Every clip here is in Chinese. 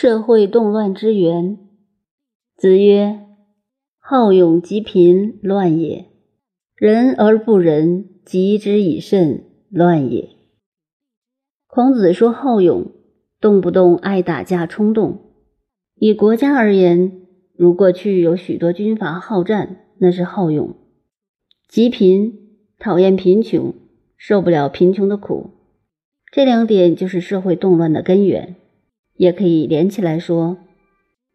社会动乱之源。子曰：“好勇及贫，乱也；仁而不仁，及之以慎，乱也。”孔子说好勇，动不动爱打架冲动。以国家而言，如过去有许多军阀好战，那是好勇；极贫，讨厌贫穷，受不了贫穷的苦，这两点就是社会动乱的根源。也可以连起来说，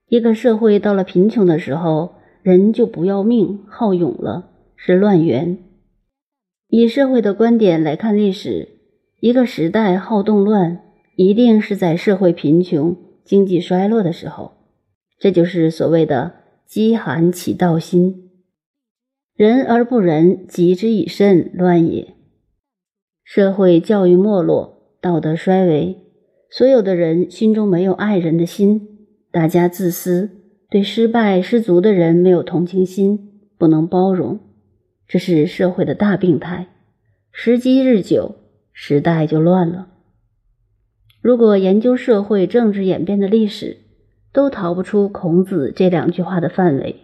一个社会到了贫穷的时候，人就不要命、好勇了，是乱源。以社会的观点来看历史，一个时代好动乱，一定是在社会贫穷、经济衰落的时候。这就是所谓的“饥寒起盗心”。人而不仁，及之以慎，乱也。社会教育没落，道德衰微。所有的人心中没有爱人的心，大家自私，对失败失足的人没有同情心，不能包容，这是社会的大病态。时机日久，时代就乱了。如果研究社会政治演变的历史，都逃不出孔子这两句话的范围。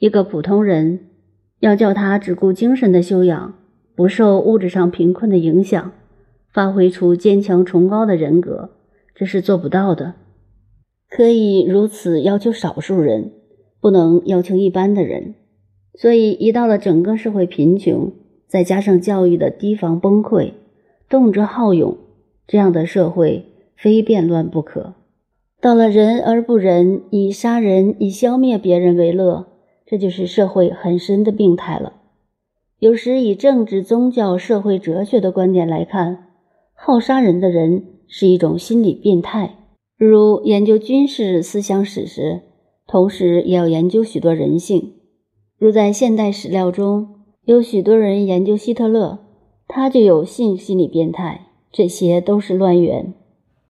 一个普通人要叫他只顾精神的修养，不受物质上贫困的影响。发挥出坚强崇高的人格，这是做不到的。可以如此要求少数人，不能要求一般的人。所以，一到了整个社会贫穷，再加上教育的提防崩溃，动辄好勇，这样的社会非变乱不可。到了仁而不仁，以杀人、以消灭别人为乐，这就是社会很深的病态了。有时以政治、宗教、社会、哲学的观点来看。好杀人的人是一种心理变态。如研究军事思想史时，同时也要研究许多人性。如在现代史料中，有许多人研究希特勒，他就有性心理变态。这些都是乱源。